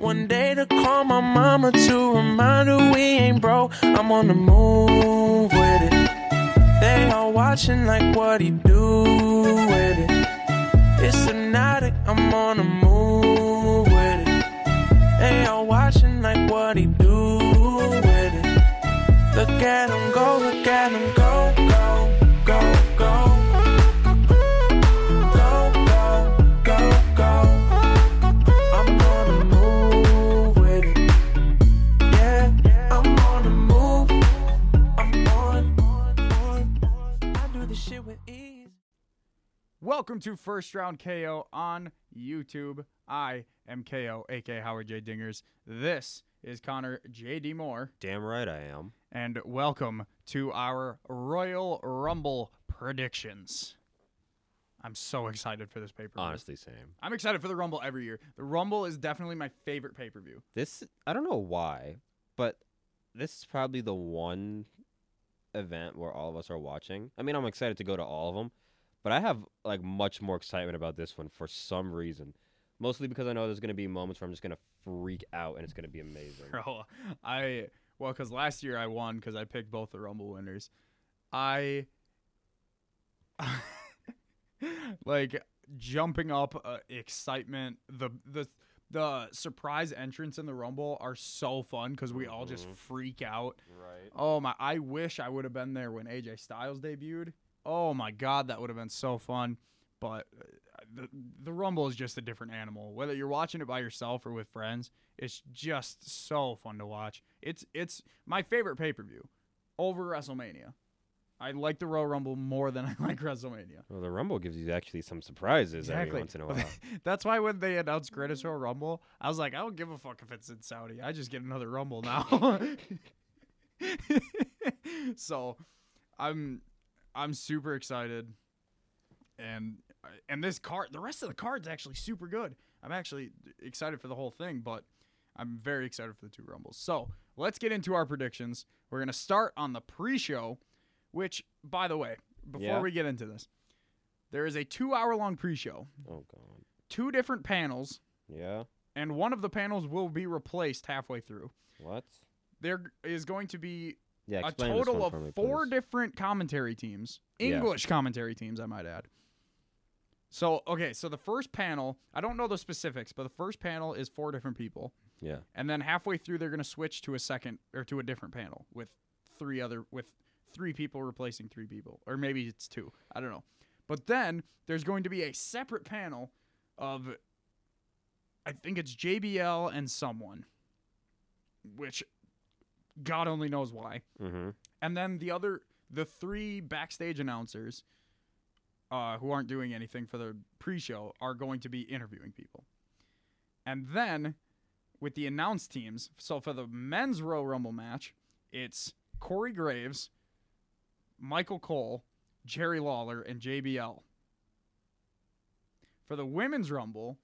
One day to call my mama to remind her we ain't broke. I'm on the move with it. They all watching like what he do with it. It's hypnotic, I'm on the move with it. They all watching like what he do with it. Look at him go, look at him go, Welcome to First Round KO on YouTube. I am KO, aka Howard J. Dingers. This is Connor J.D. Moore, Damn right I am. and welcome to our Royal Rumble predictions. I'm so excited for this pay per view. Honestly, same. I'm excited for the Rumble every year. The Rumble is definitely my favorite pay per view. This I don't know why, but this is probably the one event where all of us are watching. I mean, I'm excited to go to all of them, but I have like much more excitement about this one for some reason. Mostly because I know there's gonna be moments where I'm just gonna freak out and it's gonna be amazing. Bro, I well, because last year I won because I picked both the Rumble winners. I like jumping up uh, excitement. The the the surprise entrance in the Rumble are so fun because we all just Mhm. freak out. Right. Oh my! I wish I would have been there when AJ Styles debuted. Oh my God, that would have been so fun. But uh, the the Rumble is just a different animal. Whether you're watching it by yourself or with friends, it's just so fun to watch. It's it's my favorite pay per view over WrestleMania. I like the Royal Rumble more than I like WrestleMania. Well, the Rumble gives you actually some surprises every once in a while. That's why when they announced Greatest Royal Rumble, I was like, I don't give a fuck if it's in Saudi. I just get another Rumble now. so, I'm I'm super excited, and uh, and this card, the rest of the card's actually super good. I'm actually excited for the whole thing, but I'm very excited for the two Rumbles. So let's get into our predictions. We're gonna start on the pre-show, which, by the way, before Yeah. we get into this, there is a two-hour-long pre-show oh god. two different panels, Yeah. and one of the panels will be replaced halfway through. What? There is going to be Yeah. a total of me, four please. different commentary teams, Yeah. English commentary teams, I might add. So, okay, so the first panel, I don't know the specifics, but the first panel is four different people. Yeah. And then halfway through, they're going to switch to a second or to a different panel with three other with three people replacing three people, or maybe it's two. I don't know. But then there's going to be a separate panel of, I think it's JBL and someone, which God only knows why. Mm-hmm. And then the other, the three backstage announcers, uh, who aren't doing anything for the pre-show, are going to be interviewing people. And then, with the announced teams, so for the men's Royal Rumble match, it's Corey Graves, Michael Cole, Jerry Lawler, and JBL. For the women's Rumble,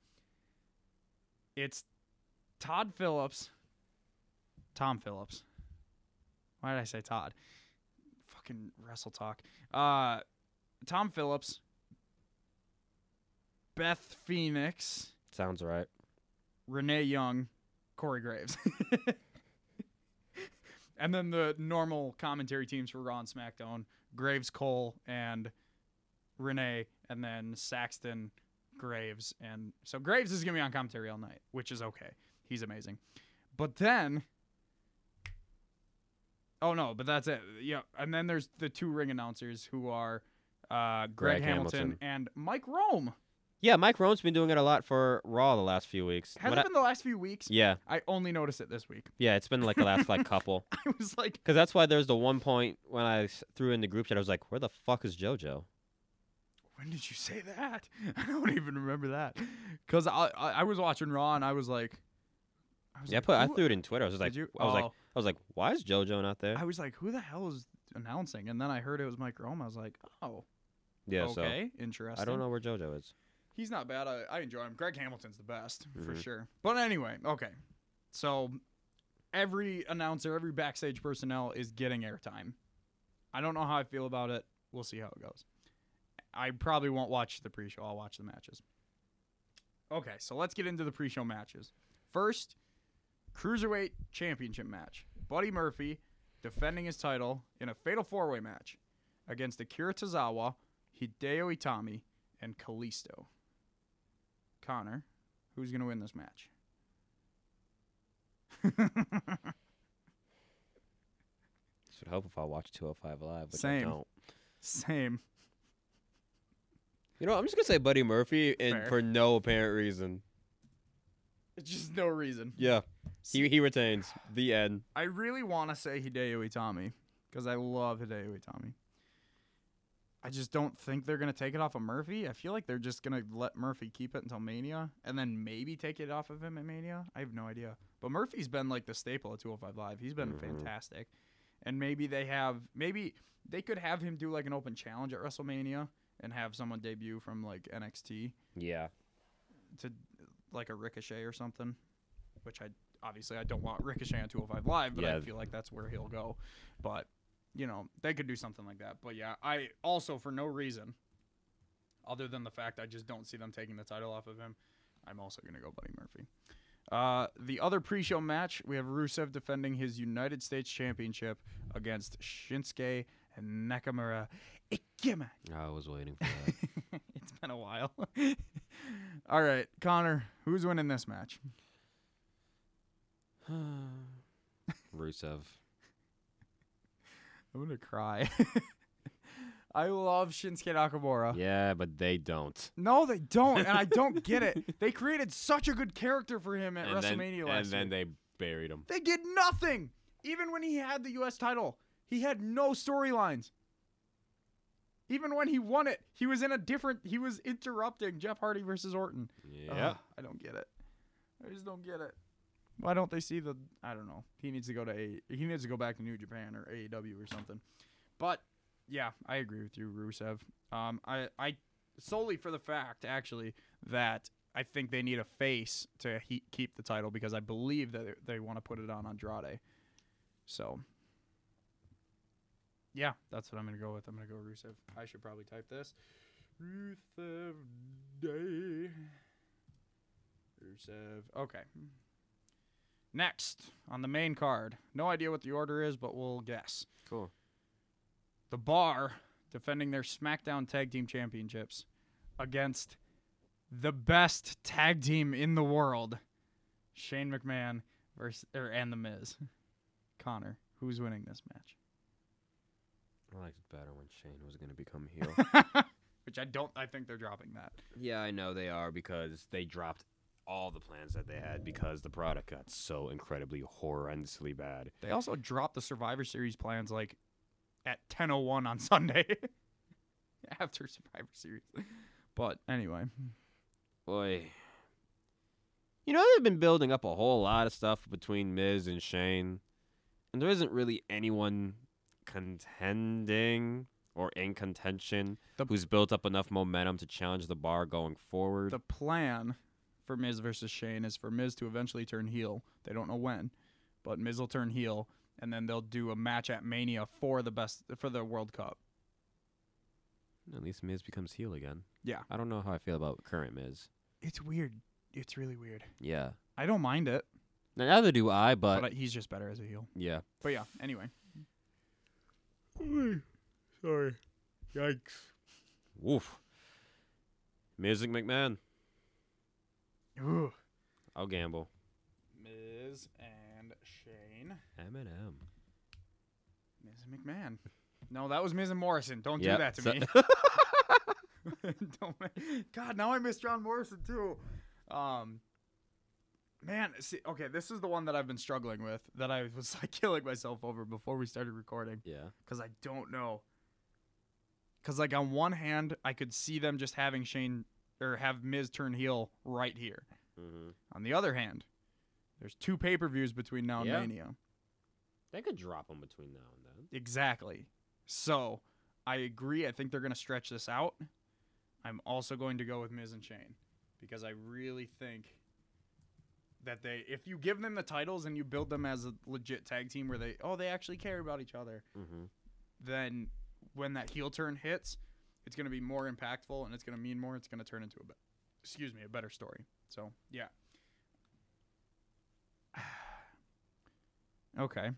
it's Todd Phillips, Tom Phillips. Why did I say Todd? Fucking wrestle talk. Uh, Tom Phillips, Beth Phoenix, Sounds right. Renee Young, Corey Graves. and then the normal commentary teams for Raw and SmackDown Graves, Cole, and Renee, and then Saxton, Graves. And so Graves is going to be on commentary all night, which is okay. He's amazing. But then. Oh, no, but that's it. Yeah. And then there's the two ring announcers who are uh, Greg, Greg Hamilton, Hamilton. and Mike Rome. Yeah, Mike Rome's been doing it a lot for Raw the last few weeks. Has When it I- been the last few weeks? yeah, I only noticed it this week. yeah, it's been like the last like couple. I was like, Because that's why there's the one point when I threw in the group chat, I was like, "Where the fuck is JoJo?" when did you say that? I don't even remember that. Because I, I I was watching Raw and I was like, Yeah, I put I threw it in Twitter. I was like, you? I was like, Oh. I was like, why is JoJo not there? I was like, who the hell is announcing? And then I heard it was Mike Rome. I was like, oh, yeah, so okay, interesting. I don't know where JoJo is. He's not bad. I, I enjoy him. Greg Hamilton's the best for Mhm. sure. But anyway, okay. So every announcer, every backstage personnel is getting airtime. I don't know how I feel about it. We'll see how it goes. I probably won't watch the pre-show. I'll watch the matches. Okay, so let's get into the pre-show matches. First, Cruiserweight Championship match. Buddy Murphy defending his title in a fatal four way match against Akira Tozawa, Hideo Itami, and Kalisto. Connor, who's going to win this match? This would help if I watch 205 Live, which Same. I don't. Same. You know, I'm just gonna say Buddy Murphy, and Fair. for no apparent reason. It's just no reason. Yeah, he he retains. The end. I really want to say Hideo Itami because I love Hideo Itami. I just don't think they're gonna take it off of Murphy. I feel like they're just gonna let Murphy keep it until Mania, and then maybe take it off of him at Mania. I have no idea. But Murphy's been like the staple of 205 Live. He's been Mhm. fantastic, and maybe they have maybe they could have him do like an open challenge at WrestleMania and have someone debut from like NXT Yeah. to like a Ricochet or something, which I obviously I don't want Ricochet on 205 Live, but I feel like that's where he'll go. But you know they could do something like that. But yeah, I also for no reason, other than the fact I just don't see them taking the title off of him, I'm also gonna go Buddy Murphy. Uh, the other pre-show match, we have Rusev defending his United States Championship against Shinsuke Nakamura. Ikema. I was waiting for that. it's been a while. All right, Connor, who's winning this match? Rusev. I'm gonna cry. I love Shinsuke Nakamura. Yeah, but they don't. No, they don't, and I don't get it. They created such a good character for him at and then, WrestleMania last and then year. they buried him. They did nothing. Even when he had the U.S. title, he had no storylines. Even when he won it, he was in a different. He was interrupting Jeff Hardy versus Orton. Yeah. Ugh, I don't get it. I just don't get it. Why don't they see the? I don't know. He needs to go to a. He needs to go back to New Japan or AEW or something. But yeah, I agree with you, Rusev. Um, I I solely for the fact actually that I think they need a face to he- keep the title because I believe that they- want to put it on Andrade. So. Yeah, that's what I'm gonna go with. I'm gonna go Rusev. I should probably type this. Rusev Day. Rusev. Okay. Next on the main card. No idea what the order is, but we'll guess. Cool. The Bar defending their SmackDown Tag Team Championships against the best tag team in the world, Shane McMahon versus er, and The Miz. Connor, who's winning this match? I liked it better when Shane was going to become heel. Which I don't. I think they're dropping that. yeah, I know they are because they dropped all the plans that they had because the product got so incredibly horrendously bad. They also dropped the Survivor Series plans like at 10:01 on Sunday after Survivor Series. But anyway, Boy. You know, they've been building up a whole lot of stuff between Miz and Shane. And there isn't really anyone contending or in contention The- who's built up enough momentum to challenge the bar going forward. the plan for Miz versus Shane is for Miz to eventually turn heel. They don't know when, but Miz will turn heel, and then they'll do a match at Mania for the best for the World Cup. At least Miz becomes heel again. Yeah. I don't know how I feel about current Miz. It's weird. It's really weird. Yeah. I don't mind it, Now, neither do I, but, but, he's just better as a heel. yeah. But yeah. Anyway. Sorry. Yikes. Woof. Amazing McMahon. Ooh. I'll gamble. Miz and Shane. Eminem. Miz and McMahon. No, that was Miz and Morrison. Don't Yep, do that to so- me. Don't ma- God, now I miss John Morrison too. Um, man, see, okay, this is the one that I've been struggling with that I was like killing myself over before we started recording Yeah. because I don't know. Because like on one hand, I could see them just having Shane or have Miz turn heel right here. Mm-hmm. On the other hand, there's two pay per views between now and Yeah. Mania. They could drop them between now and then. Exactly. So I agree. I think they're going to stretch this out. I'm also going to go with Miz and Shane because I really think that they, if you give them the titles and you build them as a legit tag team where they, oh, they actually care about each other, Mm-hmm. then when that heel turn hits, it's going to be more impactful and it's going to mean more. It's going to turn into a, be- excuse me, a better story. So yeah, Okay.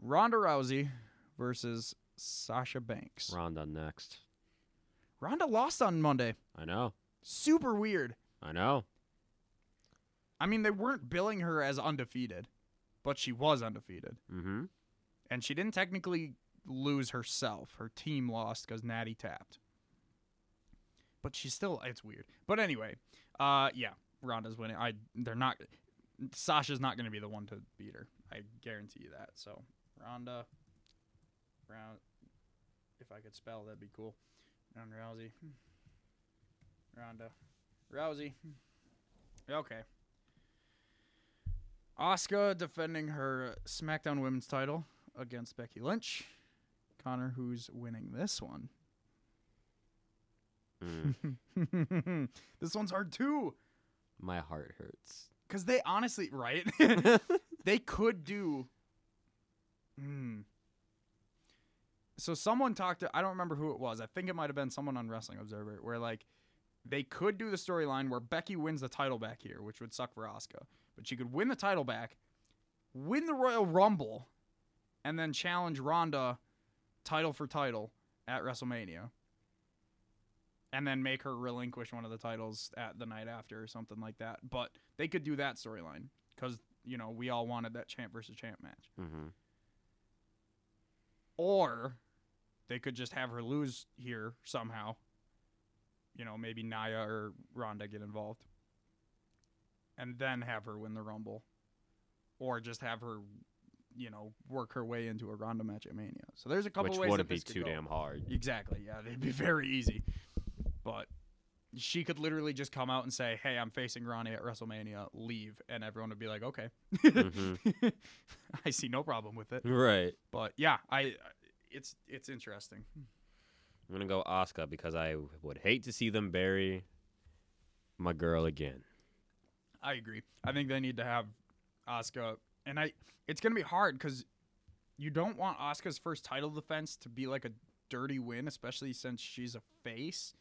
Ronda Rousey versus Sasha Banks. Ronda next. Ronda lost on Monday. I know. Super weird. I know. I mean, they weren't billing her as undefeated, but she was undefeated. Mm-hmm. And she didn't technically lose herself. Her team lost because Natty tapped. But she's still it's weird. But anyway, uh yeah, Ronda's winning. I they're not Sasha's not gonna be the one to beat her. I guarantee you that. So Ronda Round if I could spell that'd be cool. Ronda Rousey. Ronda Rousey. Okay. Asuka defending her SmackDown Women's title against Becky Lynch. Connor, who's winning this one? Mm. this one's hard too. My heart hurts. Because they honestly, right? they could do. Hmm. So someone talked to, I don't remember who it was. I think it might have been someone on Wrestling Observer, where like they could do the storyline where Becky wins the title back here, which would suck for Asuka. But she could win the title back, win the Royal Rumble, and then challenge Ronda title for title at WrestleMania. And then make her relinquish one of the titles at the night after or something like that. But they could do that storyline because, you know, we all wanted that champ versus champ match. Mm-hmm. Or they could just have her lose here somehow. You know, maybe Nia or Ronda get involved. And then have her win the Rumble. Or just have her, you know, work her way into a Ronda match at Mania. So there's a couple Which ways wouldn't that be this could too go. damn hard. Exactly. Yeah, they'd be very easy. But she could literally just come out and say, "Hey, I'm facing Ronnie at WrestleMania. Leave," and everyone would be like, "Okay." Mhm. I see no problem with it. Right. But yeah, I it's it's interesting. I'm gonna go Asuka because I would hate to see them bury my girl again. I agree. I think they need to have Asuka, and I it's gonna be hard because you don't want Asuka's first title defense to be like a dirty win, especially since she's a face.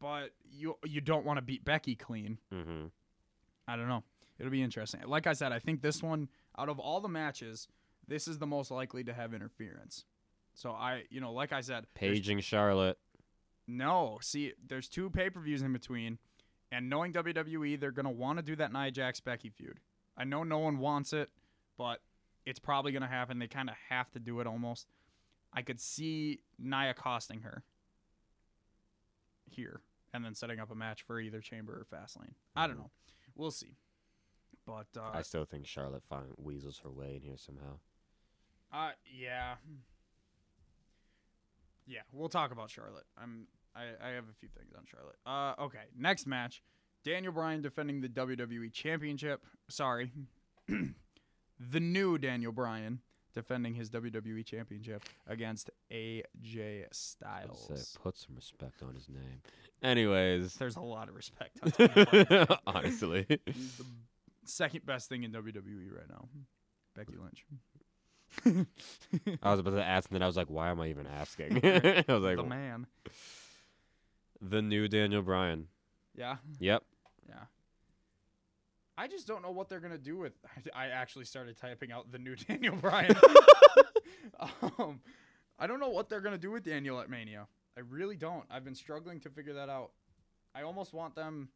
But you you don't want to beat Becky clean. Mm-hmm. I don't know. It'll be interesting. Like I said, I think this one out of all the matches, this is the most likely to have interference. So I, you know, like I said, Paging Charlotte. no, see, there's two pay per views in between, and knowing WWE, they're gonna want to do that Nia Jax Becky feud. I know no one wants it, but it's probably gonna happen. They kind of have to do it almost. I could see Nia costing her here, and then setting up a match for either Chamber or Fastlane. I don't know. We'll see. But uh, I still think Charlotte find weasels her way in here somehow. Uh yeah. Yeah, we'll talk about Charlotte. I'm I, I have a few things on Charlotte. Uh okay, next match. Daniel Bryan defending the WWE Championship. Sorry. the new Daniel Bryan defending his WWE Championship against AJ Styles. say, put some respect on his name. Anyways, There's a lot of respect on Daniel Bryan. honestly, He's the second best thing in WWE right now. Becky Lynch. I was about to ask, and then I was like, "Why am I even asking?" I was like, the man. "The new Daniel Bryan." Yeah. Yep. Yeah. I just don't know what they're gonna do with. I actually started typing out the new Daniel Bryan. um, I don't know what they're gonna do with Daniel at Mania. I really don't. I've been struggling to figure that out. I almost want them.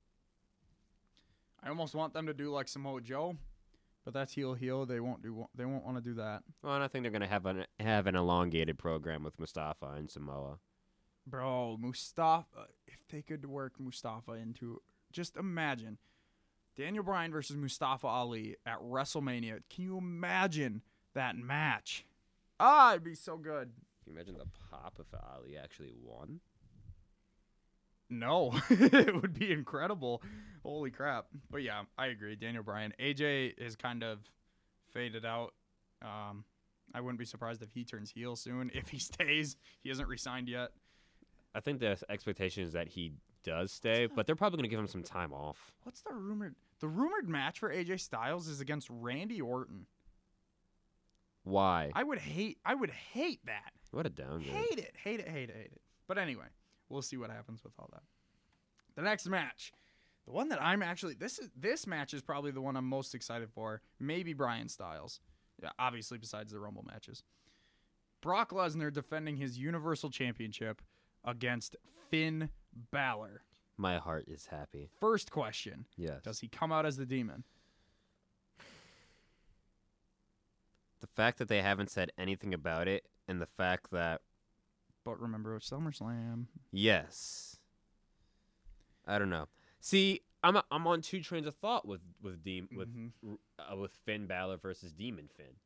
I almost want them to do like Samoa Joe, but that's heel heel. They won't do. They won't want to do that, Well, and I think they're gonna have an have an elongated program with Mustafa and Samoa. bro. Mustafa. They could work Mustafa into, just imagine Daniel Bryan versus Mustafa Ali at WrestleMania. Can you imagine that match? Ah, it'd be so good. Can you imagine the pop if Ali actually won? No, it would be incredible. Holy crap. But yeah, I agree. Daniel Bryan. AJ is kind of faded out. Um, I wouldn't be surprised if he turns heel soon. If he stays, he hasn't resigned yet. I think the expectation is that he does stay, but they're probably gonna give him some time off. What's the rumored? The rumored match for AJ Styles is against Randy Orton. Why? I would hate. I would hate that. What a downgrade. Hate it. Hate it. Hate it. Hate it. But anyway, we'll see what happens with all that. The next match, The one that I'm actually this is this match is probably the one I'm most excited for. Maybe Brian Styles. Yeah, obviously besides the Rumble matches. Brock Lesnar defending his Universal Championship against Finn Balor. My heart is happy. First question: Yes. Does he come out as the demon? the fact that they haven't said anything about it, and the fact that But remember, it's SummerSlam. yes, I don't know. See, I'm I'm on two trains of thought with with Deem with Mhm. uh, with Finn Balor versus Demon Finn.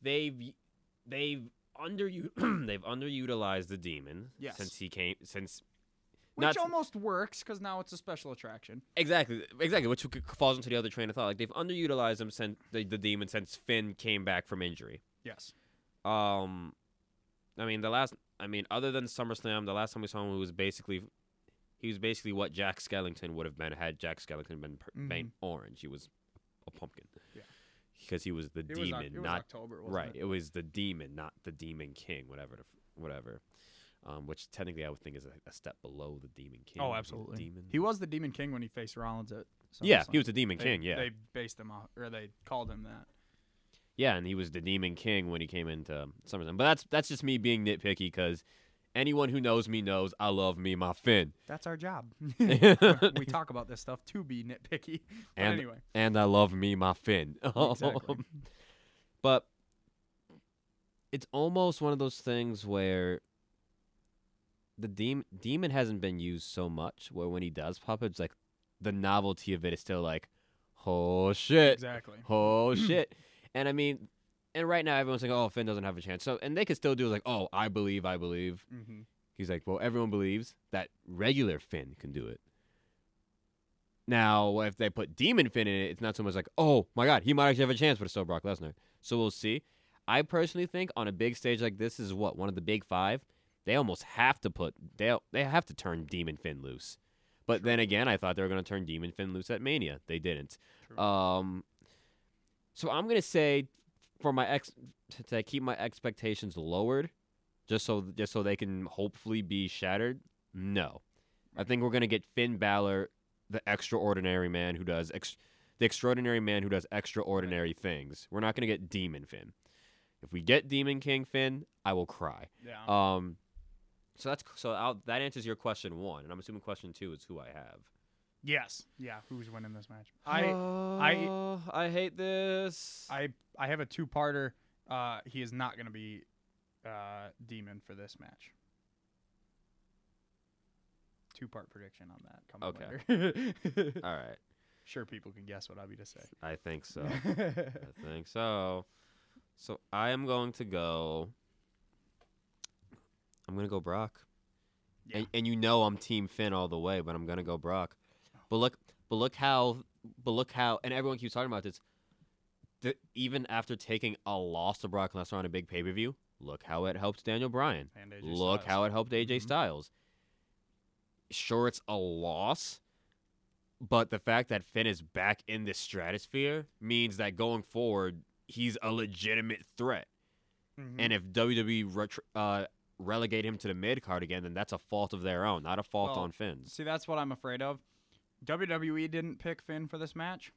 They've they've under they've underutilized the demon Yes. since he came since Which almost works because now it's a special attraction. exactly exactly which falls into the other train of thought like they've underutilized him since the, the demon since Finn came back from injury. Yes. Um, I mean the last I mean other than SummerSlam, the last time we saw him he was basically he was basically what Jack Skellington would have been had Jack Skellington been, Mhm. orange. He was a pumpkin. Because he was the It demon, was not October, right. it? It was the demon, not the demon king, whatever, whatever. Um, which technically I would think is a, a step below the demon king. Oh, absolutely. Demon. He was the Demon King when he faced Rollins at. yeah, he was the demon They- king. Yeah, They based him off, or they called him that. yeah, and he was the demon king when he came into SummerSlam. But that's that's just me being nitpicky because anyone who knows me knows I love me my Finn, That's our job. we talk about this stuff to be nitpicky. But And- anyway, and I love me my Finn. exactly. but it's almost one of those things where the demon demon hasn't been used so much where when he does pop up it's like the novelty of it is still like oh shit exactly. oh shit and i mean and right now everyone's like oh finn doesn't have a chance so and they could still do like oh i believe i believe hmm He's like, well, everyone believes that regular Finn can do it. Now, if they put Demon Finn in it, it's not so much like, oh my God, he might actually have a chance, but it's still Brock Lesnar. So we'll see. I personally think on a big stage like this is what one of the big five. They almost have to put they they have to turn Demon Finn loose. But then again, I thought they were going to turn Demon Finn loose at Mania. They didn't. True. Um, so I'm going to say for my ex to, to keep my expectations lowered, just so just so they can hopefully be shattered. No, I think we're gonna get Finn Balor, the extraordinary man who does ex- the extraordinary man who does extraordinary things. We're not gonna get Demon Finn. If we get Demon King Finn, I will cry. Yeah. Um, so that's so I'll, that answers your question one, and I'm assuming question two is who I have. Yes. Yeah. Who's winning this match? I I I hate this. I I have a two-parter. Uh, he is not going to be uh, demon for this match. Two-part prediction on that. Coming later. All right, sure, people can guess what I'll be to say. I think so. I think so. So I am going to go. I'm gonna go Brock. Yeah. And, and you know I'm Team Finn all the way, but I'm gonna go Brock. But look, but look how, but look how, and everyone keeps talking about this. The, even after taking a loss to Brock Lesnar on a big pay per view, look how it helped Daniel Bryan. Look Styles. how it helped AJ Mhm. Styles. Sure, it's a loss, but the fact that Finn is back in this stratosphere means that going forward, he's a legitimate threat. Mhm. And if WWE retr uh, relegate him to the mid card again, then that's a fault of their own, not a fault Well, on Finn's. See, that's what I'm afraid of. WWE didn't pick Finn for this match.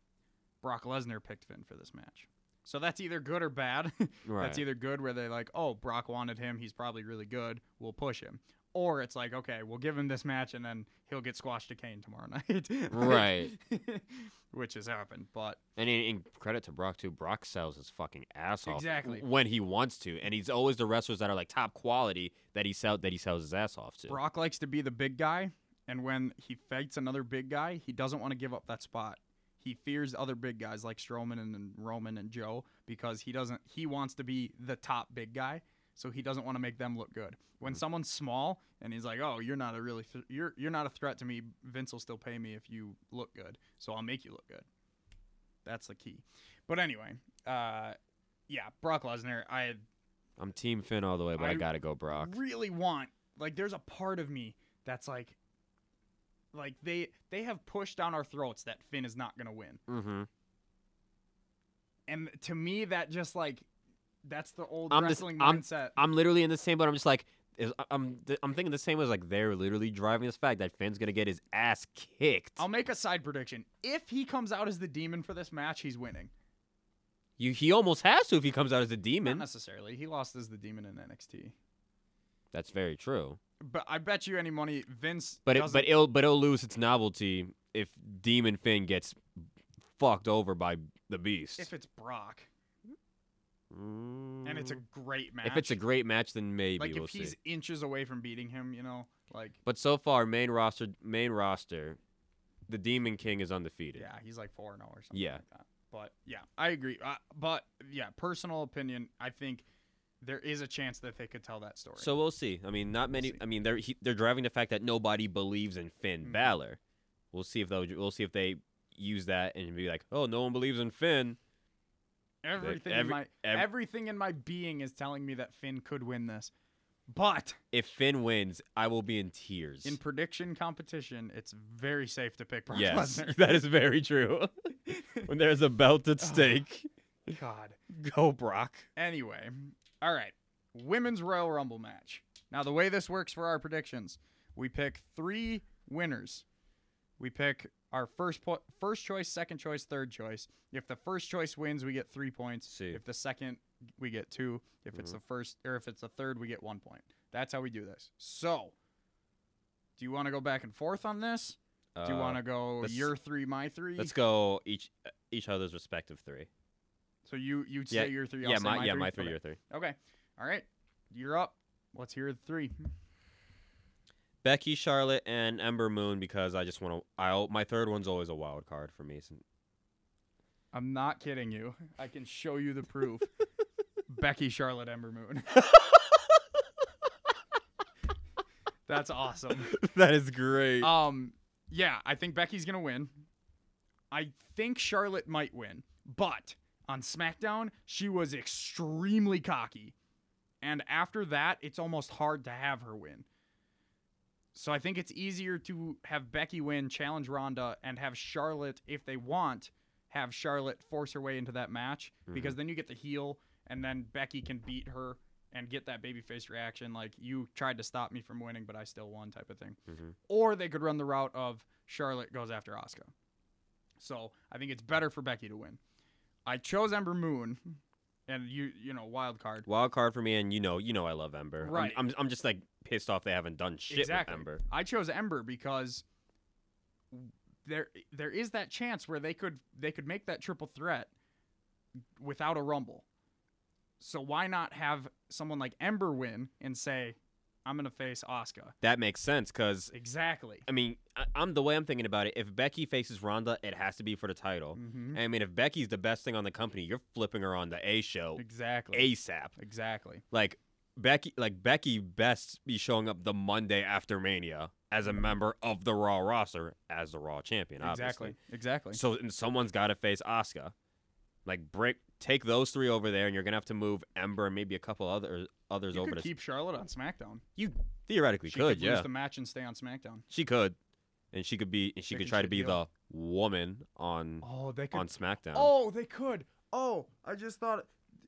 Brock Lesnar picked Finn for this match. So that's either good or bad. Right. That's either good where they're like, oh, Brock wanted him. He's probably really good. We'll push him. Or it's like, okay, we'll give him this match and then he'll get squashed to Kane tomorrow night. Right. Which has happened. But And in, in credit to Brock too, Brock sells his fucking ass off Exactly. when he wants to, and he's always the wrestlers that are like top quality that he sell that he sells his ass off to. Brock likes to be the big guy. And when he fights another big guy, he doesn't want to give up that spot. He fears other big guys like Strowman and, Roman and Joe because he doesn't. He wants to be the top big guy, so he doesn't want to make them look good. When someone's small and he's like, "Oh, you're not a really th- you're you're not a threat to me," Vince will still pay me if you look good, so I'll make you look good. That's the key. But anyway, uh, yeah, Brock Lesnar. I I'm Team Finn all the way, but I, I gotta go Brock. really want like there's a part of me that's like like they they have pushed down our throats that Finn is not going to win. Mm-hmm. And to me that just like that's the old I'm wrestling I'm- mindset. I'm literally in the same, but I'm just like, is I'm I'm thinking the same as like they're literally driving this fact that Finn's gonna get his ass kicked. I'll make a side prediction. If he comes out as the demon for this match, he's winning. You he almost has to if he comes out as a Not necessarily. He lost as the demon in NXT. That's very true. But I bet you any money, Vince. But it, doesn't- but it'll but it'll lose its novelty if Demon Finn gets fucked over by the Beast. if it's Brock Mm. and it's a great match, if it's a great match, then maybe like we'll if he's see. inches away from beating him, you know, like But so far, main roster, main roster, the Demon King is undefeated. yeah, he's like four and zero or something. Yeah. like that. But yeah, I agree. Uh, but yeah, personal opinion, I think there is a chance that they could tell that story. So we'll see. I mean, not many. see. I mean, they're he, they're driving the fact that nobody believes in Finn Mhm. Balor. We'll see if they'll we'll see if they use that and be like, oh, no one believes in Finn. everything in my ev- everything in my being is telling me that Finn could win this. But If Finn wins, I will be in tears. in prediction competition, it's very safe to pick Brock yes, Lesnar. that is very true. when there's a belt at stake, God. go Brock. Anyway, all right. Women's Royal Rumble match. Now, the way this works for our predictions, we pick three winners. We pick our first po- first choice, second choice, third choice. If the first choice wins, we get three points. See. If the second, we get two. If it's the first, or if it's the third, we get one point. That's how we do this. So, do you want to go back and forth on this? Do you Uh, want to go your three, my 3 Let's go each each other's respective three. So you you Yeah, say your three. I'll yeah, my, my yeah, three? my three, Okay. your three. Okay. All right. You're up. Let's hear the three. Becky, Charlotte, and Ember Moon because I just want to. I'll my third one's always a wild card for me. I'm not kidding you. I can show you the proof. Becky, Charlotte, Ember Moon. That's awesome. that is great. Um, yeah, I think Becky's gonna win. I think Charlotte might win, but on SmackDown she was extremely cocky, and after that it's almost hard to have her win. So I think it's easier to have Becky win, challenge Ronda, and have Charlotte, if they want, have Charlotte force her way into that match because then you get the heel, and then Becky can beat her and get that babyface reaction, like you tried to stop me from winning, but I still won, type of thing. Mhm. Or they could run the route of Charlotte goes after Asuka. So I think it's better for Becky to win. I chose Ember Moon, and you you know wild card. Wild card for me, and you know, you know, I love Ember. I'm- Right. I'm, I'm, just like pissed off they haven't done shit exactly. with Ember. I chose Ember because there there is that chance where they could they could make that triple threat without a rumble. So why not have someone like Ember win and say, "I'm gonna face Asuka. That makes sense because Exactly. I mean, I, I'm the way I'm thinking about it. If Becky faces Ronda, it has to be for the title. Mm-hmm. I mean, if Becky's the best thing on the company, you're flipping her on the A show Exactly. ASAP. Exactly. Like Becky, like Becky best be showing up the Monday after Mania as a member of the Raw roster as the Raw champion. Exactly. Obviously. Exactly. So and someone's got to face Asuka. Like break, take those three over there, and you're gonna have to move Ember and maybe a couple other others you over could to. keep Charlotte on SmackDown. you theoretically She could, could yeah. lose the match and stay on SmackDown. She could, and she could be, and she Chicken could try to be heel. the woman on Oh, they could. on SmackDown. Oh, they could. Oh, I just thought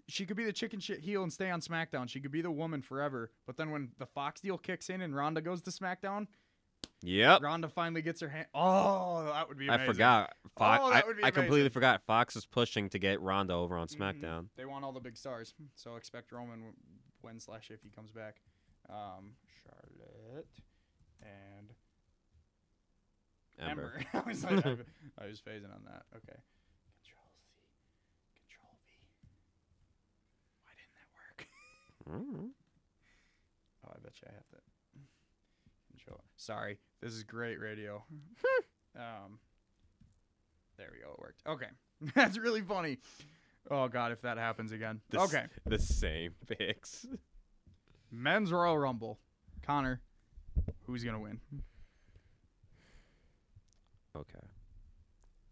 she could be the chicken shit heel and stay on SmackDown. She could be the woman forever. But then when the Fox deal kicks in and Ronda goes to SmackDown, Yep, Ronda finally gets her hand. Oh, that would be. I forgot. Fox, Oh, that would be I, I completely forgot. Fox is pushing to get Ronda over on Mhm. SmackDown. They want all the big stars, so expect Roman when slash if he comes back. Um, Charlotte and Ember. Ember. I was like, I, I was phasing on that. Okay. Control C. Control V. Why didn't that work? Mm. Oh, I bet you I have to. Sorry, this is great radio. um. There we go. It worked. Okay, that's really funny. Oh God, if that happens again. The s- okay. the same picks. Men's Royal Rumble. Connor, who's gonna win? Okay.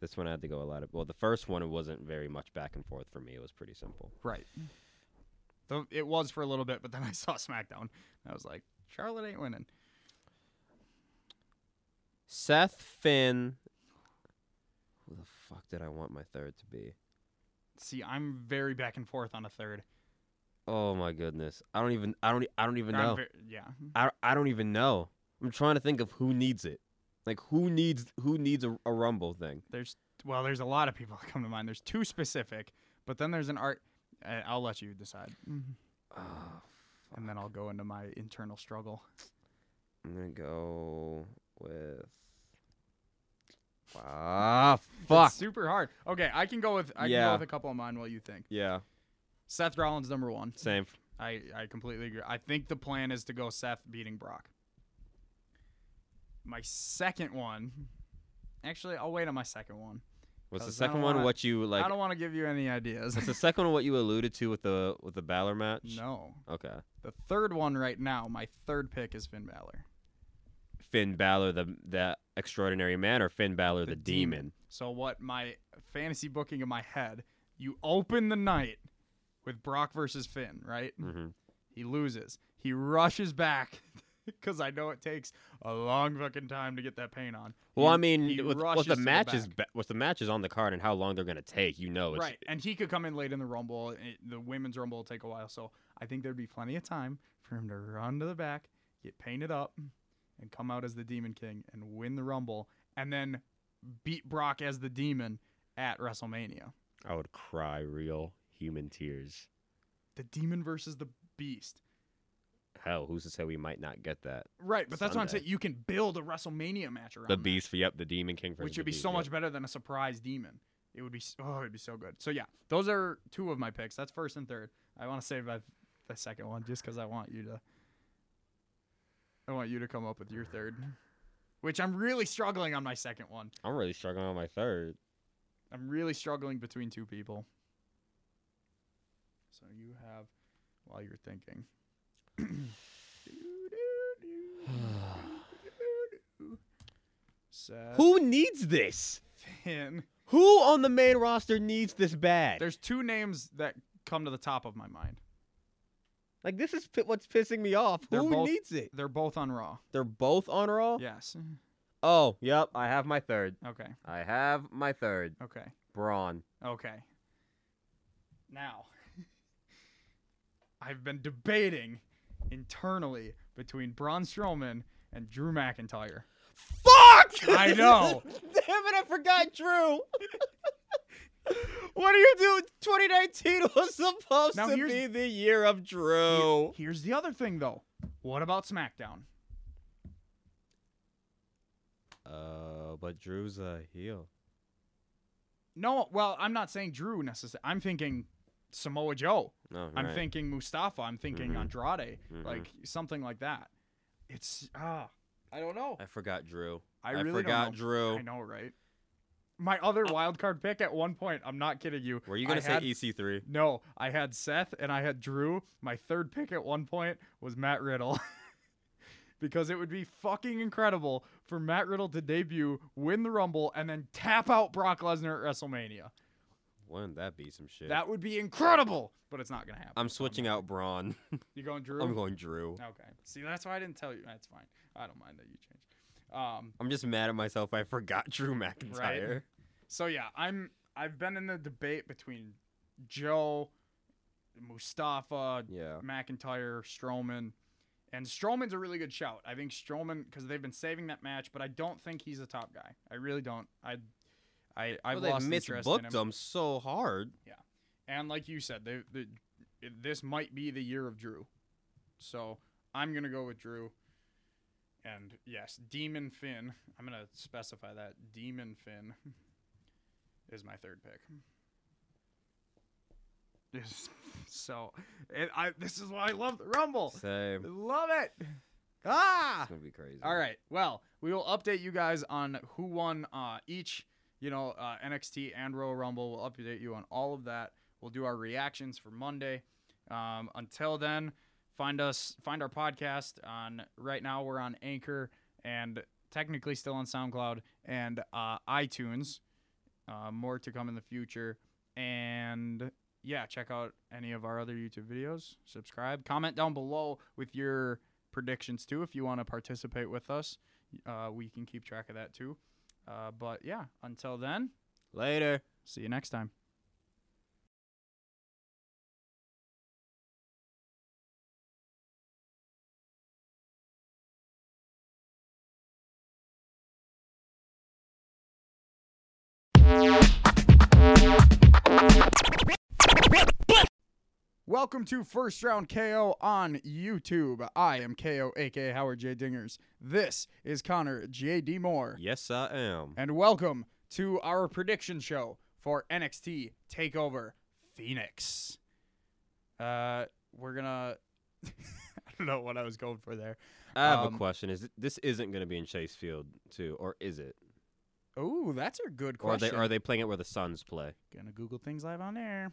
This one I had to go a lot of. Well, the first one it wasn't very much back and forth for me. It was pretty simple. Right. Though it was for a little bit, but then I saw SmackDown. I was like, Charlotte ain't winning. Seth Finn. Who the fuck did I want my third to be? See, I'm very back and forth on a third. Oh my goodness. I don't even. I don't. I don't even know. ver- yeah. I. I don't even know. I'm trying to think of who needs it. Like who needs who needs a, a rumble thing. There's well, there's a lot of people that come to mind. There's two specific, but then there's an art. Uh, I'll let you decide, Oh, and then I'll go into my internal struggle. I'm gonna go with. Ah, fuck. It's super hard. Okay, I can go with I can Yeah. go with a couple of mine while you think. Yeah. Seth Rollins number one. Same. I I completely agree. I think the plan is to go Seth beating Brock. My second one, actually, I'll wait on my second one. Was the 'Cause I second don't one wanna- what you like? I don't want to give you any ideas. Was the second one what you alluded to with the with the Balor match? no, Okay. the third one right now. My third pick is Finn Balor. Finn Balor, the the extraordinary man, or Finn Balor, the, demon. So what my fantasy booking in my head, you open the night with Brock versus Finn, right? hmm He loses. He rushes back because I know it takes a long fucking time to get that paint on. Well, He- I mean, with, with the matches, ba- with the matches on the card and how long they're gonna take, you know, it's right, and he could come in late in the rumble. It, the women's rumble will take a while, so I think there'd be plenty of time for him to run to the back, get painted up, and come out as the Demon King and win the rumble, and then beat Brock as the Demon at WrestleMania. I would cry real human tears. The Demon versus the Beast. Hell, who's to say we might not get that? Right, but that's what I'm saying. You can build a WrestleMania match around The Beast, for yep, the Demon King, versus which would be Beast, so yep. much better than a surprise demon. It would be oh, it'd be so good. So yeah, those are two of my picks. That's first and third. I want to save my, the second one just because I want you to. I want you to come up with your third, which I'm really struggling on my second one. I'm really struggling on my third. I'm really struggling between two people. So you have, while you're thinking. Seth, Who needs this? Finn. Who on the main roster needs this bad? There's two names that come to the top of my mind. Like this is what's pissing me off. They're Who both- needs it? They're both on Raw. They're both on Raw. Yes. Oh, yep. I have my third. Okay. I have my third. Okay. Braun. Okay. Now, I've been debating internally between Braun Strowman and Drew McIntyre. Fuck! I know. Damn it! I forgot Drew. what are you doing? 2019 was supposed Now to be the year of Drew. Here's the other thing, though. What about SmackDown? Uh, but Drew's a heel. No, well, I'm not saying Drew necessarily. I'm thinking Samoa Joe. No, I'm thinking Mustafa. I'm thinking Mhm. Andrade. Mhm. Like something like that. It's ah, I don't know. I forgot Drew. I really don't forgot know. Drew. I know, right? My other wild card pick at one point, I'm not kidding you. Were you gonna say had- EC3? No, I had Seth and I had Drew. My third pick at one point was Matt Riddle. because it would be fucking incredible for Matt Riddle to debut, win the Rumble, and then tap out Brock Lesnar at WrestleMania. Wouldn't that be some shit? That would be incredible, but it's not gonna happen. I'm switching out Braun. You going Drew? I'm going Drew. Okay. See, that's why I didn't tell you. That's fine. I don't mind that you changed. Um, I'm just mad at myself. I forgot Drew McIntyre. Right? So yeah, I'm I've been in the debate between Joe, Mustafa, Yeah. McIntyre, Strowman, and Strowman's a really good shout. I think Strowman because they've been saving that match, but I don't think he's a top guy. I really don't. I I I've well, lost interest in misbooked him. him so hard. Yeah, and like you said, they, they, this might be the year of Drew. So I'm gonna go with Drew. And yes, Demon Finn. I'm gonna specify that Demon Finn is my third pick. This- so, it, I this is why I love the Rumble. Same. love it. Ah. It's gonna be crazy. All right. Well, we will update you guys on who won uh, each, you know, uh, NXT and Royal Rumble. We'll update you on all of that. We'll do our reactions for Monday. Um, until then, find us, find our podcast on. Right now, we're on Anchor and technically still on SoundCloud and uh, iTunes. Uh, more to come in the future. And yeah, check out any of our other YouTube videos. Subscribe. Comment down below with your predictions too if you want to participate with us. Uh, we can keep track of that too. Uh, but yeah, until then, Later. see you next time. Welcome to First Round KO on YouTube. I am KO, aka Howard J. Dingers. This is Connor J.D. Moore. Yes, I am. And welcome to our prediction show for NXT TakeOver Phoenix. Uh, we're going to. I don't know what I was going for there. I have um, a question. Is it, this isn't going to be in Chase Field, too, or is it? Oh, that's a good Or are question. they are they playing it where the Suns play? Gonna Google things live on air.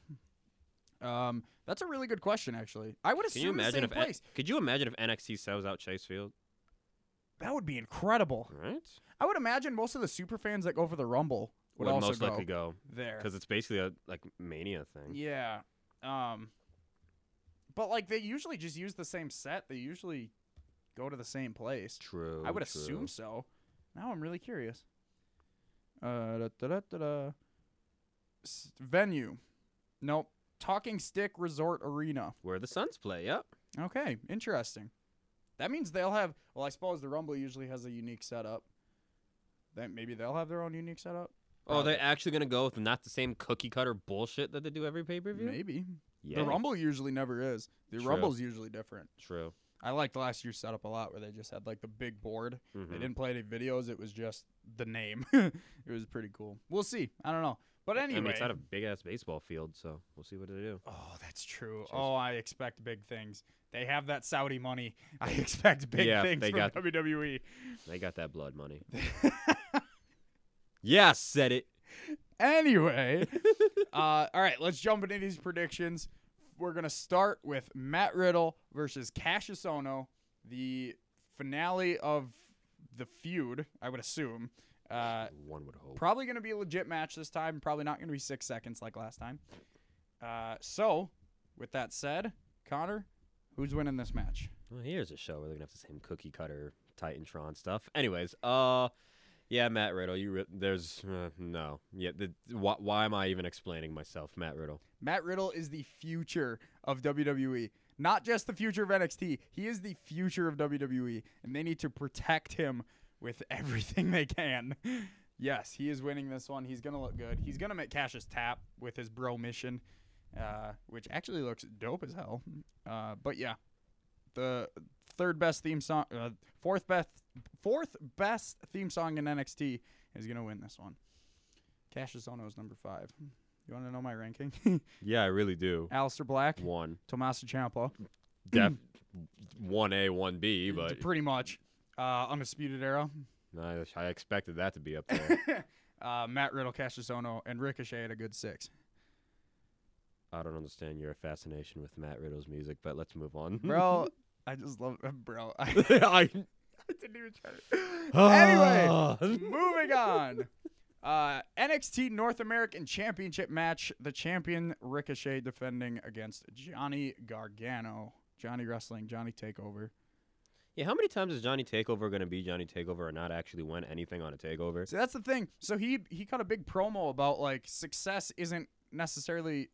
Um, that's a really good question, actually. I would Can assume you imagine the if same N- place. could you imagine if NXT sells out Chase Field? That would be incredible. Right? I would imagine most of the super fans that go for the Rumble would, also most go likely go there. because it's basically a like mania thing. Yeah. Um but like they usually just use the same set. They usually go to the same place. True. I would assume so. Now I'm really curious. Uh da, da, da, da, da. S- venue. Nope. Talking Stick Resort Arena. where the Suns play. Yep. Okay, interesting. That means they'll have well, I suppose the Rumble usually has a unique setup. Then maybe they'll have their own unique setup. Oh, Probably. they're actually gonna go with not the same cookie cutter bullshit that they do every pay per view. Maybe. Yeah. The Rumble usually never is. The True. Rumble's usually different. True. I liked last year's setup a lot where they just had like the big board. They Mhm. didn't play any videos, it was just the name. it was pretty cool. We'll see. I don't know. But I anyway. mean, it's not a big ass baseball field, so we'll see what they do. oh, that's true. Just- Oh, I expect big things. They have that Saudi money. I expect big Yeah, things they from got- WWE. They got that blood money. yeah, said it. anyway, uh, all right, let's jump into these predictions. We're gonna start with Matt Riddle versus Kassius Ohno, the finale of the feud. I would assume. Uh, One would hope. probably gonna be a legit match this time. Probably not gonna be six seconds like last time. Uh, so, with that said, Connor, who's winning this match? Well, here's a show where they're gonna have the same cookie cutter Titantron stuff. Anyways, uh, yeah, Matt Riddle. You there's uh, no. Yeah, the, why, why am I even explaining myself, Matt Riddle? Matt Riddle is the future of WWE. Not just the future of NXT. He is the future of WWE, and they need to protect him with everything they can. Yes, he is winning this one. He's gonna look good. He's gonna make Kassius tap with his Bromission, uh, which actually looks dope as hell. Uh, but yeah, the third best theme song, uh, fourth best, fourth best theme song in NXT is gonna win this one. Kassius Ohno is number five. You want to know my ranking? Yeah, I really do. Aleister Black, One, Tommaso Ciampa, def, one A, one B, but pretty much. Uh, Undisputed Era, I, I expected that to be up there. uh, Matt Riddle, Kassius Ohno, and Ricochet at a good six. I don't understand your fascination with Matt Riddle's music, but let's move on, Bro, I just love bro. I, I, I didn't even try. Anyway, Ah. moving on. Uh, NXT North American Championship match. The champion Ricochet defending against Johnny Gargano. Johnny Wrestling, Johnny Takeover. Yeah, how many times is Johnny Takeover going to be Johnny Takeover and not actually win anything on a Takeover? See, that's the thing. So he he cut a big promo about like success isn't necessarily,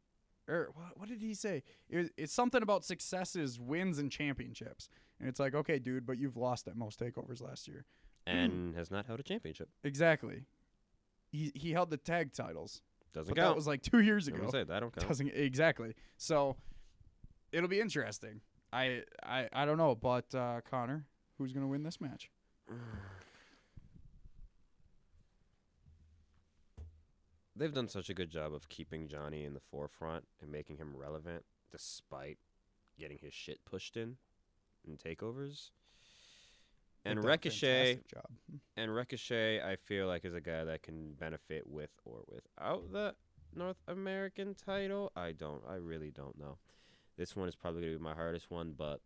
or what, what did he say? It, it's something about successes, wins and championships. And it's like, okay, dude, but you've lost at most takeovers last year. And has not held a championship. Exactly. He he held the tag titles, Doesn't but count. that was like two years ago. say that don't count. Doesn't exactly. So it'll be interesting. I I I don't know, but uh, Connor, who's gonna win this match? They've done such a good job of keeping Johnny in the forefront and making him relevant, despite getting his shit pushed in in takeovers. And Ricochet, job. and Ricochet, I feel like is a guy that can benefit with or without the North American title. I don't. I really don't know. This one is probably gonna be my hardest one, but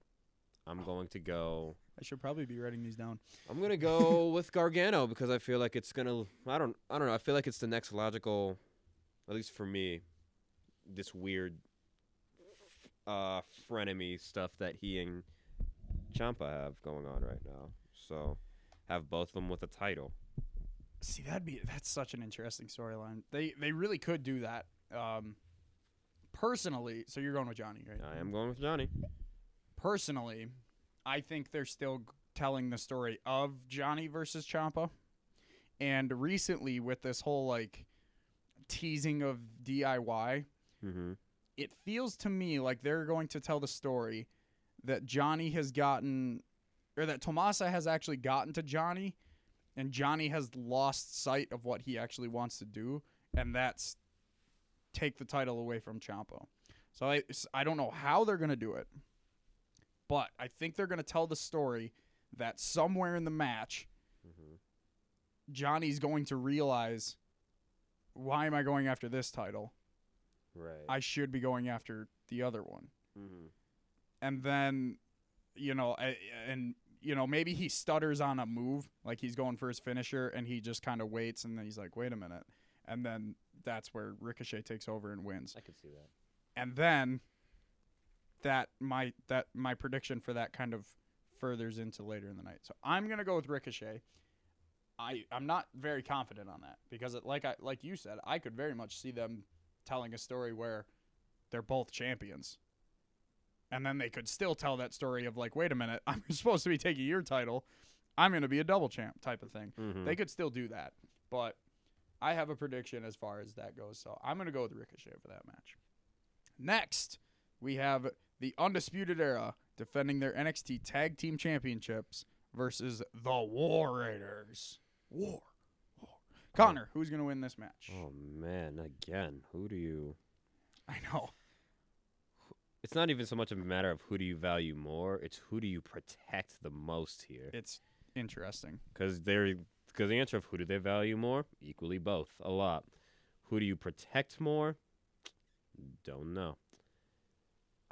I'm going to go. I should probably be writing these down. I'm gonna go with Gargano because I feel like it's gonna. I don't. I don't know. I feel like it's the next logical, at least for me, this weird, uh, frenemy stuff that he and Ciampa have going on right now. So, have both of them with a title. See, that'd be that's such an interesting storyline. They they really could do that. Um, personally, so you're going with Johnny, right? I am going with Johnny. Personally, I think they're still telling the story of Johnny versus Ciampa. And recently, with this whole like teasing of DIY, Mm-hmm. it feels to me like they're going to tell the story that Johnny has gotten, or that Tommaso has actually gotten to Johnny, and Johnny has lost sight of what he actually wants to do, and that's take the title away from Ciampa. So I, I don't know how they're going to do it, but I think they're going to tell the story that somewhere in the match, Mhm. Johnny's going to realize, why am I going after this title? Right. I should be going after the other one. mm-hmm. And then, you know, and you know, maybe he stutters on a move, like he's going for his finisher, and he just kind of waits, and then he's like, "Wait a minute," and then that's where Ricochet takes over and wins. I could see that. And then that my that my prediction for that kind of furthers into later in the night. So I'm gonna go with Ricochet. I I'm not very confident on that because it, like I like you said, I could very much see them telling a story where they're both champions. And then they could still tell that story of like, wait a minute, I'm supposed to be taking your title. I'm gonna be a double champ type of thing. Mm-hmm. They could still do that. But I have a prediction as far as that goes. So I'm going to go with Ricochet for that match. Next, we have the Undisputed Era defending their NXT Tag Team Championships versus the War Raiders. War. War. Connor, who's going to win this match? oh man, again, who do you? I know. It's not even so much of a matter of who do you value more. It's who do you protect the most here. It's interesting. Because they're because the answer of who do they value more equally both a lot. Who do you protect more? Don't know.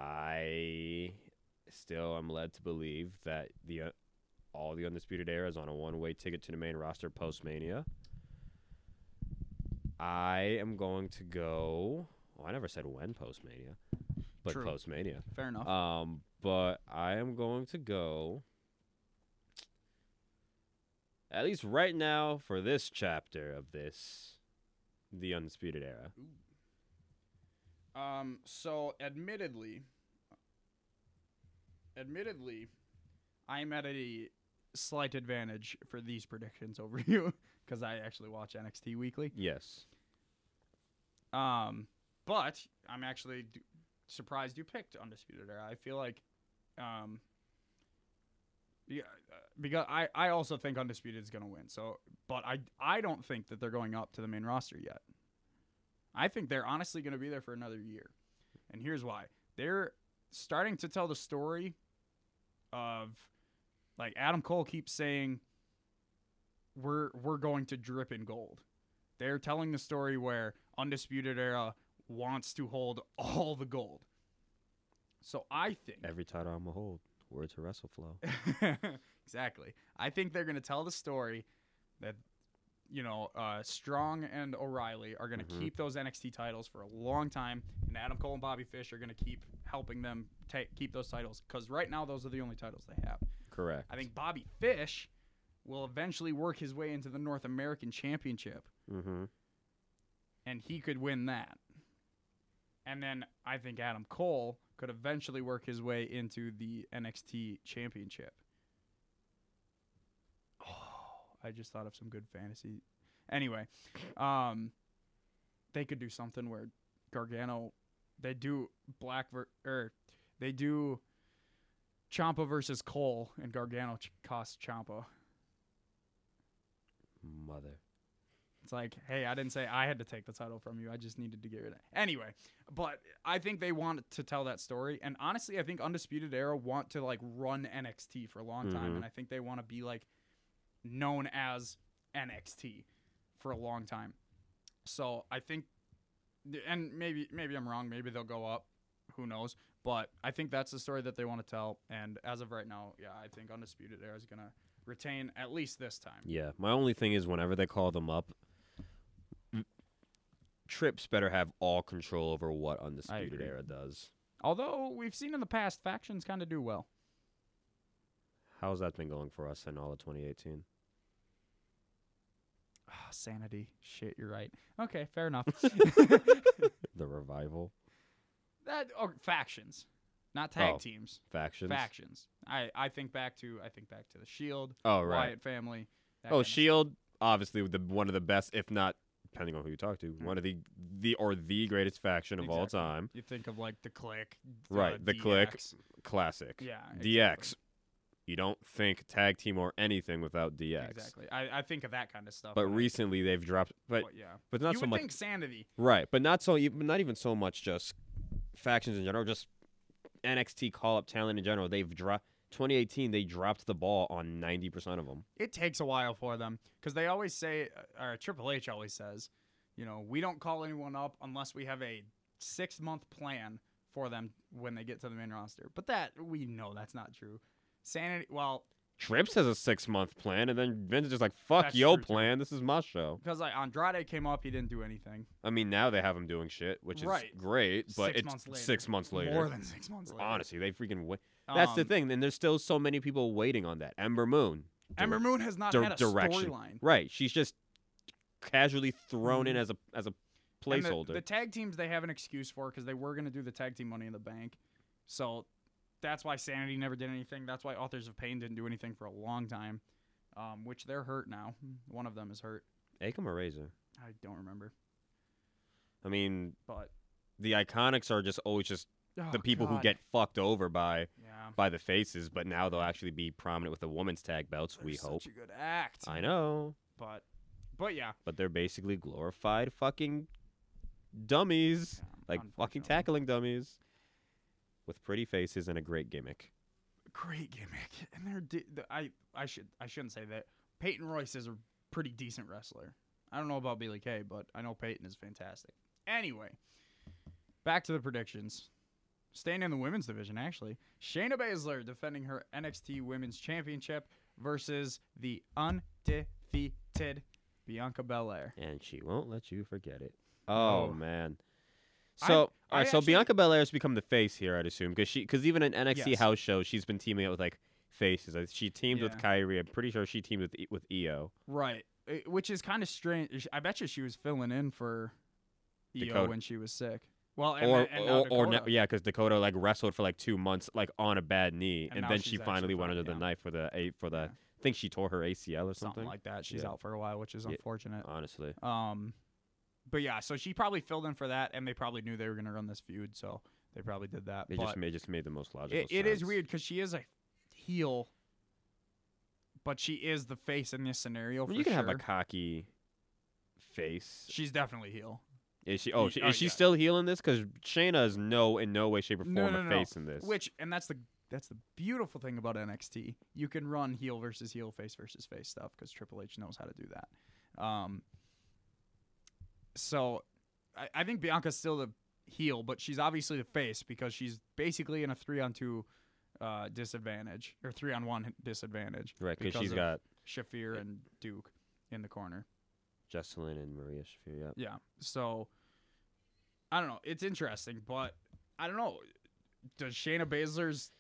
I still am led to believe that the uh, all the undisputed era is on a one-way ticket to the main roster post Mania. I am going to go. Well, I never said when post Mania, but True. post Mania. Fair enough. Um, but I am going to go. At least right now, for this chapter of this, the undisputed era. Um, so admittedly, admittedly, I'm at a slight advantage for these predictions over you because I actually watch NXT weekly. Yes. Um, but I'm actually d- surprised you picked Undisputed Era. I feel like, um, yeah, uh, because I, I also think Undisputed is going to win. So, but I I don't think that they're going up to the main roster yet. I think they're honestly going to be there for another year, and here's why: they're starting to tell the story of, like Adam Cole keeps saying, we're we're going to drip in gold. They're telling the story where Undisputed Era wants to hold all the gold. So I think Every title I'm a hold. Word to WrestleFlow. exactly. I think they're going to tell the story that you know uh, Strong and O'Reilly are going to Mhm. keep those NXT titles for a long time, and Adam Cole and Bobby Fish are going to keep helping them take keep those titles because right now those are the only titles they have. Correct. I think Bobby Fish will eventually work his way into the North American Championship, Mm-hmm. and he could win that. And then I think Adam Cole could eventually work his way into the NXT Championship. Oh, I just thought of some good fantasy. Anyway, um, they could do something where Gargano, they do Black ver- or they do Ciampa versus Cole, and Gargano ch- costs Ciampa. Mother. It's like, hey, I didn't say I had to take the title from you. I just needed to get rid of it. Anyway, but I think they want to tell that story. And honestly, I think Undisputed Era want to like run NXT for a long time. Mhm. And I think they want to be like known as NXT for a long time. So I think, and maybe maybe I'm wrong. Maybe they'll go up. Who knows? But I think that's the story that they want to tell. And as of right now, yeah, I think Undisputed Era is gonna retain at least this time. Yeah. My only thing is whenever they call them up, Trips better have all control over what undisputed era does. Although we've seen in the past factions kind of do well. How's that been going for us in all of 2018? Ah, sanity. Shit, you're right. Okay, fair enough. The revival that or factions, not tag Oh, teams. factions. Factions. I I think back to I think back to the Shield, Oh right. Wyatt family. that Oh, Shield, obviously the one of the best, if not depending on who you talk to, Mm. one of the the or the greatest faction of all Exactly. time. You think of like the Clique, Right, the Clique. DX. Classic. Yeah, DX. You don't think tag team or anything without DX. Exactly. I, I think of that kind of stuff. But recently they've dropped, but but yeah, but not you so would much. think sanity. Right, but not so even not even so much just factions in general, just NXT call up talent in general. They've dropped 2018 they dropped the ball on 90% of them. It takes a while for them because they always say, uh, or Triple H always says, you know, we don't call anyone up unless we have a six month plan for them when they get to the main roster. But that we know that's not true. Sanity. Well, Trips has a 6-month plan and then Vince is just like, "Fuck That's yo true, too. plan. This is my show." because like Andrade came up, he didn't do anything. I mean, now they have him doing shit, which is Right. great, but Six it's months later. 6 months later. More than six months later. Honestly, they freaking wait. That's the Um, thing. And there's still so many people waiting on that. Ember Moon. Ember Moon has not dir- had a direction. storyline. Right. She's just casually thrown in Mhm. as a as a And the- placeholder. The, tag teams they have an excuse for because they were going to do the tag team Money in the Bank, so that's why Sanity never did anything. That's why Authors of Pain didn't do anything for a long time, um, which they're hurt now. One of them is hurt. Akam or Rezar? I don't remember, I mean, but the iconics are just always just oh, the people who get fucked over by yeah. by the faces, but now they'll actually be prominent with the women's tag belts. they're we hope. Such a good act. I know, but but yeah, but they're basically glorified fucking dummies, yeah, like fucking tackling dummies, with pretty faces and a great gimmick. great gimmick, and they're de- the, I I should I shouldn't say that. Peyton Royce is a pretty decent wrestler. I don't know about Billy Kay, but I know Peyton is fantastic. Anyway, back to the predictions. Staying in the women's division, actually, Shayna Baszler defending her NXT Women's Championship versus the undefeated Bianca Belair. and she won't let you forget it. Oh No. man. I- So, all I so actually- Bianca Belair has become the face here, I'd assume, because she, because even in NXT Yes. house shows, she's been teaming up with like faces. She teamed with Yeah. Kairi. I'm pretty sure she teamed with with Io. Right, I- which is kind of strange. I bet you she was filling in for Io Dakota. when she was sick. Well, and, or and or, or ne- yeah, because Dakota like wrestled for like two months, like on a bad knee, And and, then she finally went under the knife for the eight for the. Yeah. I think she tore her ACL or something something. like that. She's Yeah. out for a while, which is unfortunate. Honestly, Um, but yeah, so she probably filled in for that, and they probably knew they were gonna run this feud, so they probably did that. but just made just made the most logical. it, it is weird because she is a heel, but she is the face in this scenario. For you can sure. have a cocky face. She's definitely heel. Is she? Oh, she, oh, is she yeah. still healing this? Because Shayna is no in no way, shape, or form No, no, a no. face in this. Which and that's the that's the beautiful thing about NXT. You can run heel versus heel, face versus face stuff because Triple H knows how to do that. Um, so I, I think Bianca's still the heel, but she's obviously the face because she's basically in a three on two uh, disadvantage or three on one disadvantage. right? Because she's got Shafir and Duke in the corner. Jessamyn and Maria Shafir. Yeah. Yeah. So I don't know. It's interesting, but I don't know. Does Shayna Baszler's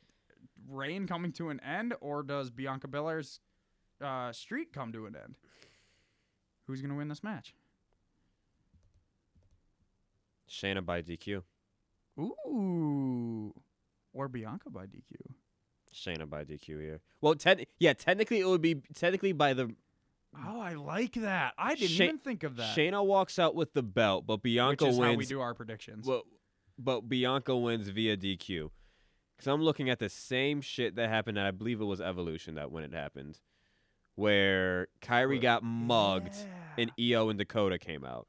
reign coming to an end, or does Bianca Belair's uh, streak come to an end? Who's gonna win this match? Shayna by DQ. Ooh, or Bianca by DQ. Shayna by DQ here. Well, ten- yeah, technically it would be technically by the Oh, I like that. I didn't Shay- even think of that. Shayna walks out with the belt, but Bianca which is wins. how we do our predictions. Well, but Bianca wins via DQ. Because I'm looking at the same shit that happened. At, I believe it was Evolution that when it happened, where Kairi got mugged Yeah. and Io and Dakota came out.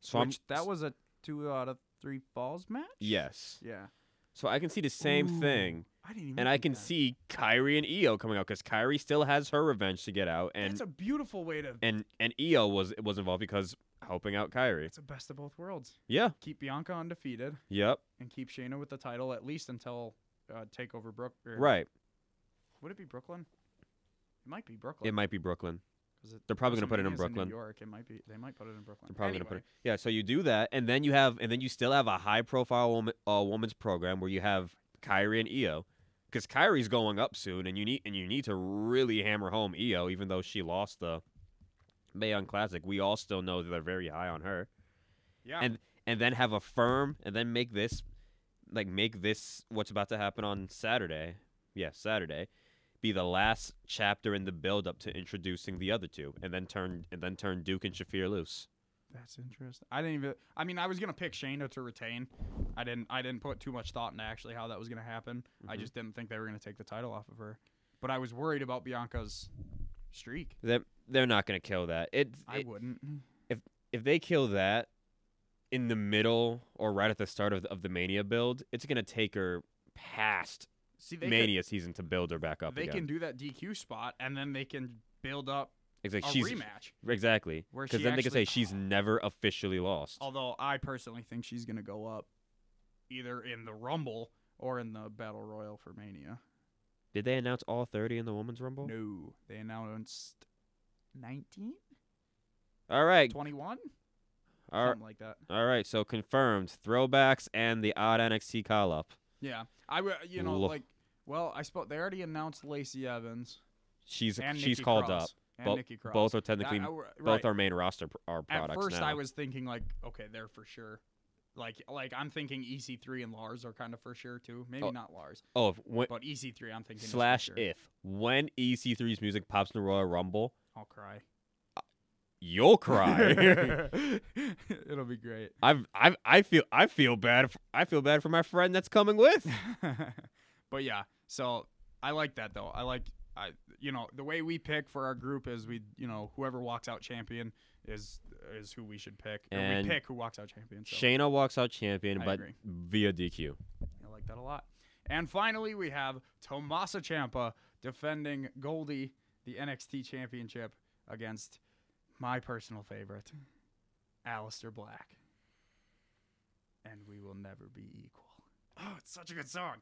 So Which that was a two out of three falls match. yes. Yeah. So I can see the same Ooh, thing, I didn't even. and I can that. see Kairi and Io coming out because Kairi still has her revenge to get out, and it's a beautiful way to. and and Io was was involved because helping out Kairi. It's the best of both worlds. Yeah. Keep Bianca undefeated Yep. and keep Shayna with the title at least until uh, Takeover Brook. or- Right. Would it be Brooklyn? It might be Brooklyn. It might be Brooklyn. They're probably gonna put it in Brooklyn. New York. It might be. They might put it in Brooklyn. They're probably gonna put it. Yeah, so you do that, and then you have, and then you still have a high-profile woman, uh, woman's program where you have Kairi and Io, because Kairi's going up soon, and you need, and you need to really hammer home Io, even though she lost the Mae Young Classic. We all still know that they're very high on her, Yeah. and and then have a firm, and then make this, like make this what's about to happen on Saturday, yes, Saturday, be the last chapter in the build-up to introducing the other two, and then turn and then turn Duke and Shafir loose. That's interesting. I didn't even. I mean, I was gonna pick Shayna to retain. I didn't. I didn't put too much thought into actually how that was gonna happen. I Mhm. just didn't think they were gonna take the title off of her. But I was worried about Bianca's streak. They're, they're not gonna kill that. It, I it wouldn't. If if they kill that in the middle or right at the start of the, of the Mania build, it's gonna take her past See, they Mania season to build her back up they again. can do that DQ spot, and then they can build up it's like a she's rematch. exactly because she then they can say actually- she's never officially lost. Although I personally think she's gonna go up, either in the Rumble or in the Battle Royal for Mania. Did they announce all thirty in the women's rumble? No, they announced 19, All right, 21, all right, something like that. all right. So confirmed throwbacks and the odd NXT call up. Yeah, I would. You know, Lo- like, well, I suppose they already announced Lacey Evans She's and she's Nikki called Cross, up. and Bo- Nikki Cross. Both are technically I- uh, both right. are main roster pr- are At products first, now. I was thinking like, okay, they're for sure. Like, like I'm thinking EC3 and Lars are kind of for sure too. Maybe Oh, not Lars, oh, if, when, but EC3 I'm thinking slash sure. if when EC3's music pops in the Royal Rumble, I'll cry. You'll cry. It'll be great. I've, I've, I feel, I feel bad. For, I feel bad for my friend that's coming with. but yeah, so I like that though. I like I you know the way we pick for our group is we you know whoever walks out champion is is who we should pick. And we pick who walks out champion. So Shayna walks out champion, I but agree. via DQ. I like that a lot. And finally, we have Tommaso Ciampa defending Goldie the NXT Championship against my personal favorite, Aleister Black. And we will never be equal. Oh, it's such a good song.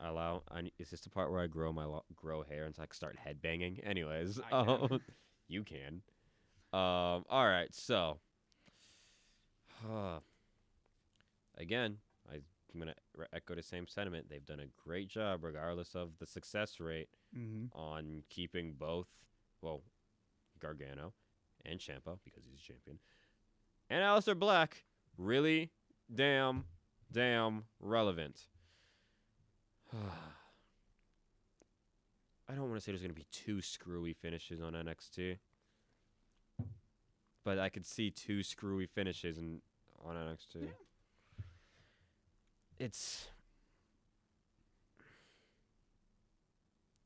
Allow. I, ne- is this the part where I grow my lo- grow hair and like start headbanging? Anyways, I can. um, you can. Um. All right. So. again, I, I'm gonna re- echo the same sentiment. They've done a great job, regardless of the success rate, Mm-hmm. on keeping both, well, Gargano and Ciampa because he's a champion, and Aleister Black really damn, damn relevant. I don't want to say there's going to be two screwy finishes on NXT, but I could see two screwy finishes in, on NXT. It's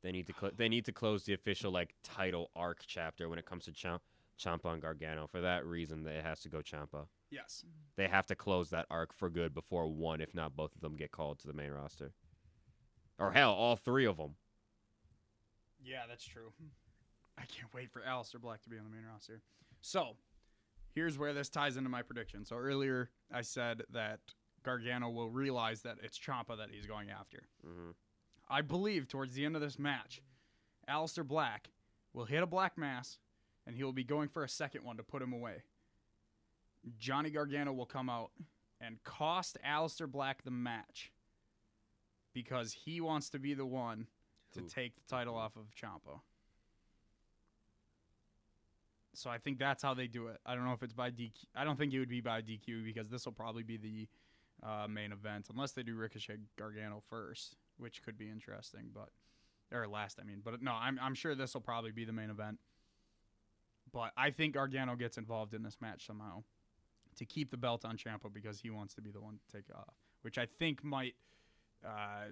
they need to cl- they need to close the official like title arc chapter when it comes to Champ- Ciampa and Gargano. For that reason, it has to go Ciampa. Yes. They have to close that arc for good before one, if not both of them, get called to the main roster. Or hell, all three of them. Yeah, that's true. I can't wait for Aleister Black to be on the main roster. So, here's where this ties into my prediction. So earlier I said that Gargano will realize that it's Ciampa that he's going after. hmm I believe towards the end of this match, Aleister Black will hit a black mass and he will be going for a second one to put him away. Johnny Gargano will come out and cost Aleister Black the match because he wants to be the one to Who? take the title off of Ciampa. So I think that's how they do it. I don't know if it's by DQ. I don't think it would be by DQ because this will probably be the uh, main event unless they do Ricochet Gargano first, which could be interesting. But or last, I mean. But no, I'm I'm sure this will probably be the main event. But I think Gargano gets involved in this match somehow to keep the belt on Ciampa because he wants to be the one to take it off, which I think might uh,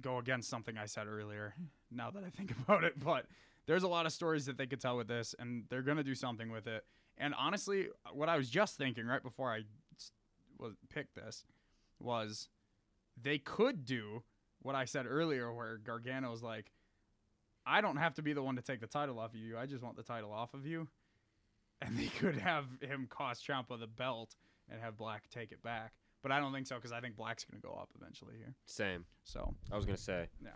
go against something I said earlier. Now that I think about it, but there's a lot of stories that they could tell with this, and they're gonna do something with it. And honestly, what I was just thinking right before I was picked this was they could do what I said earlier, where Gargano's like, I don't have to be the one to take the title off of you. I just want the title off of you. And they could have him cost Ciampa the belt and have Black take it back. But I don't think so because I think Black's going to go up eventually here. Same. So, I was gonna say. Yeah.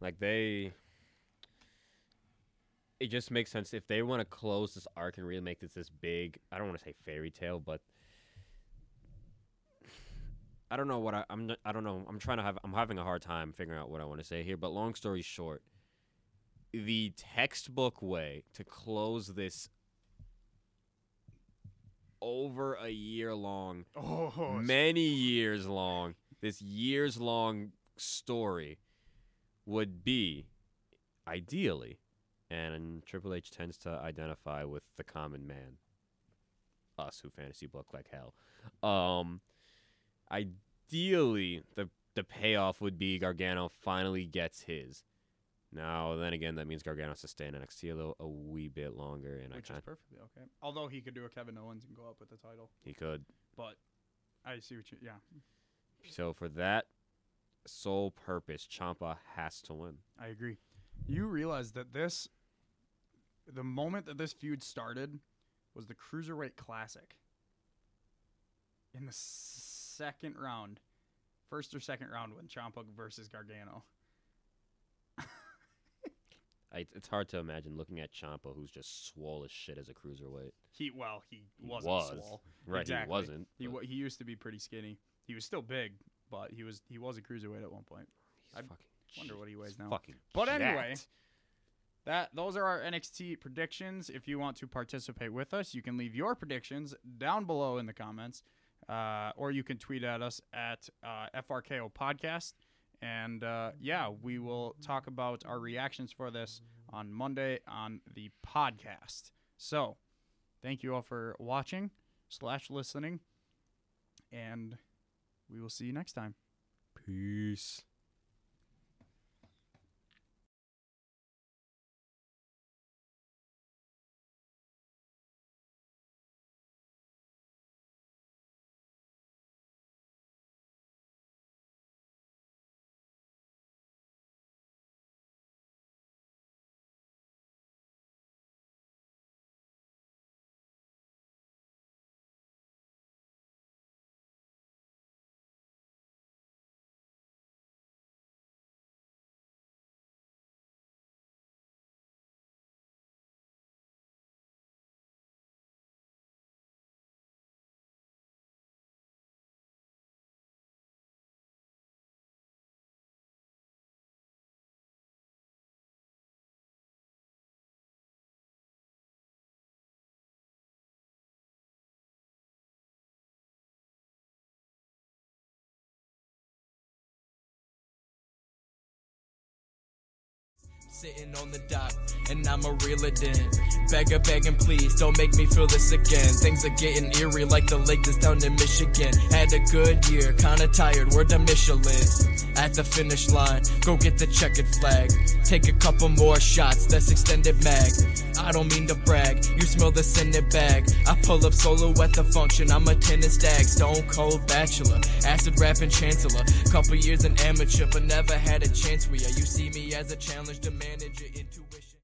Like they. It just makes sense if they want to close this arc and really make this this big. I don't want to say fairy tale, but I don't know what I, I'm. I don't know. I'm trying to have. I'm having a hard time figuring out what I want to say here. But long story short, the textbook way to close this over a year long oh, many years long, this years long story would be ideally, and Triple H tends to identify with the common man, us who fantasy book like hell. Um, ideally, the the payoff would be Gargano finally gets his. Now, then again, that means Gargano has to stay in NXT a little, a wee bit longer, and which I is perfectly okay. Although he could do a Kevin Owens and go up with the title, he could. but I see what you. Yeah, So for that sole purpose, Ciampa has to win. I agree. You realize that this, the moment that this feud started, was the Cruiserweight Classic. In the second round, first or second round, when Ciampa versus Gargano. I, it's hard to imagine looking at Ciampa, who's just swole as shit as a cruiserweight. He well, he He wasn't was. swole. Right, Exactly. he wasn't. He but he used to be pretty skinny. He was still big, but he was he was a cruiserweight at one point. he's I fucking wonder what he weighs now. Fucking But anyway, that those are our NXT predictions. If you want to participate with us, you can leave your predictions down below in the comments, uh, or you can tweet at us at uh, FRKO Podcast. And uh, yeah, we will talk about our reactions for this on Monday on the podcast. So, thank you all for watching slash listening, and we will see you next time. peace. Sitting on the dock, and I'ma reel it. Beggar, begging, please, don't make me feel this again. Things are getting eerie like the lake that's down in Michigan. Had a good year, kinda tired, where the Michelin. At the finish line, go get the checkered flag. Take a couple more shots, that's extended mag. I don't mean to brag, you smell the the bag. I pull up solo at the function, I'm a tennis stag. Stone cold bachelor, acid rapping chancellor. Couple years an amateur, but never had a chance ya. You see me as a challenge to manage your intuition.